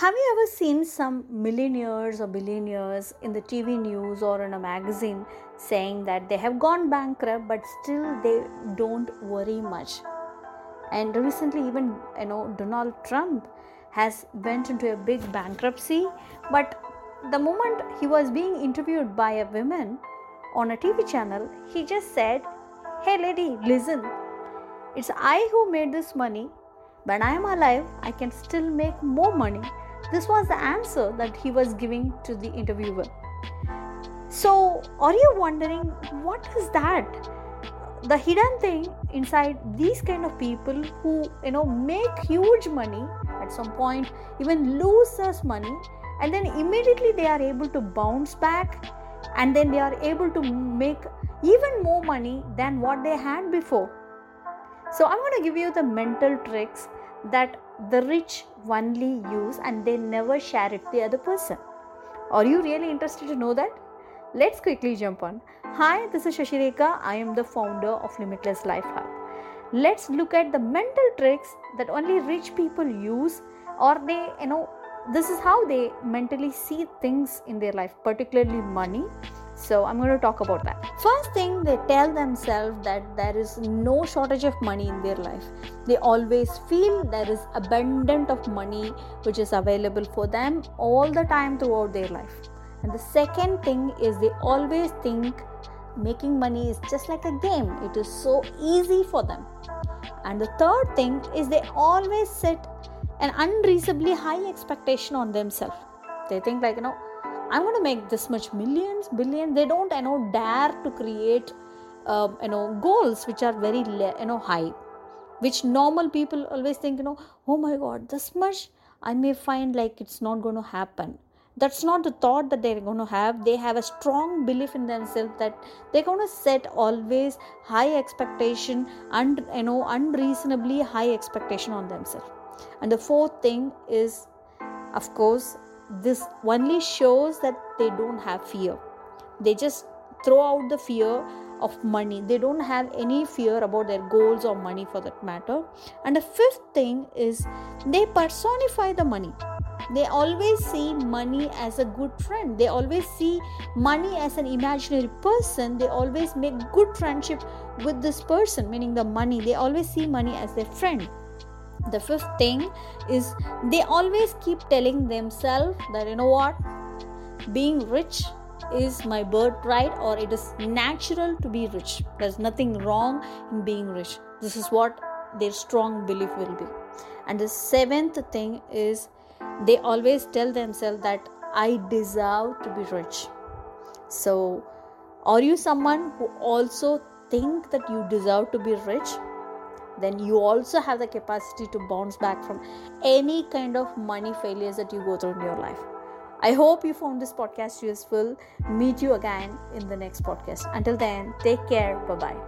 Have you ever seen some millionaires or billionaires in the TV news or in a magazine saying that they have gone bankrupt but still they don't worry much? And recently even you know Donald Trump has went into a big bankruptcy but the moment he was being interviewed by a woman on a TV channel he just said hey lady listen. It's I who made this money. When I am alive I can still make more money this was the answer that he was giving to the interviewer. So, are you wondering what is that? The hidden thing inside these kind of people who you know make huge money at some point, even lose this money, and then immediately they are able to bounce back and then they are able to make even more money than what they had before. So, I'm going to give you the mental tricks that the rich only use and they never share it with the other person. Are you really interested to know that? Let's quickly jump on. Hi, this is Sasirekha. I am the founder of Limitless Life Hub. Let's look at the mental tricks that only rich people use or they, you know, this is how they mentally see things in their life, particularly money so, I'm going to talk about that. First thing, they tell themselves that there is no shortage of money in their life. They always feel there is abundant of money which is available for them all the time throughout their life. And the second thing is they always think making money is just like a game, it is so easy for them. And the third thing is they always set an unreasonably high expectation on themselves. They think, like, you know, I'm going to make this much millions, billions. They don't, you know, dare to create, uh, you know, goals which are very, you know, high, which normal people always think, you know, oh my God, this much. I may find like it's not going to happen. That's not the thought that they're going to have. They have a strong belief in themselves that they're going to set always high expectation and you know unreasonably high expectation on themselves. And the fourth thing is, of course, this only shows that they don't have fear. They just throw out the fear of money. They don't have any fear about their goals or money for that matter. And the fifth thing is they personify the money. They always see money as a good friend. They always see money as an imaginary person. They always make good friendship with this person meaning the money. They always see money as their friend the fifth thing is they always keep telling themselves that you know what? Being rich is my birthright or it is natural to be rich. There's nothing wrong in being rich. This is what their strong belief will be. And the seventh thing is they always tell themselves that i deserve to be rich. So are you someone who also think that you deserve to be rich then you also have the capacity to bounce back from any kind of money failures that you go through in your life. I hope you found this podcast useful. Meet you again in the next podcast. Until then, take care. Bye bye.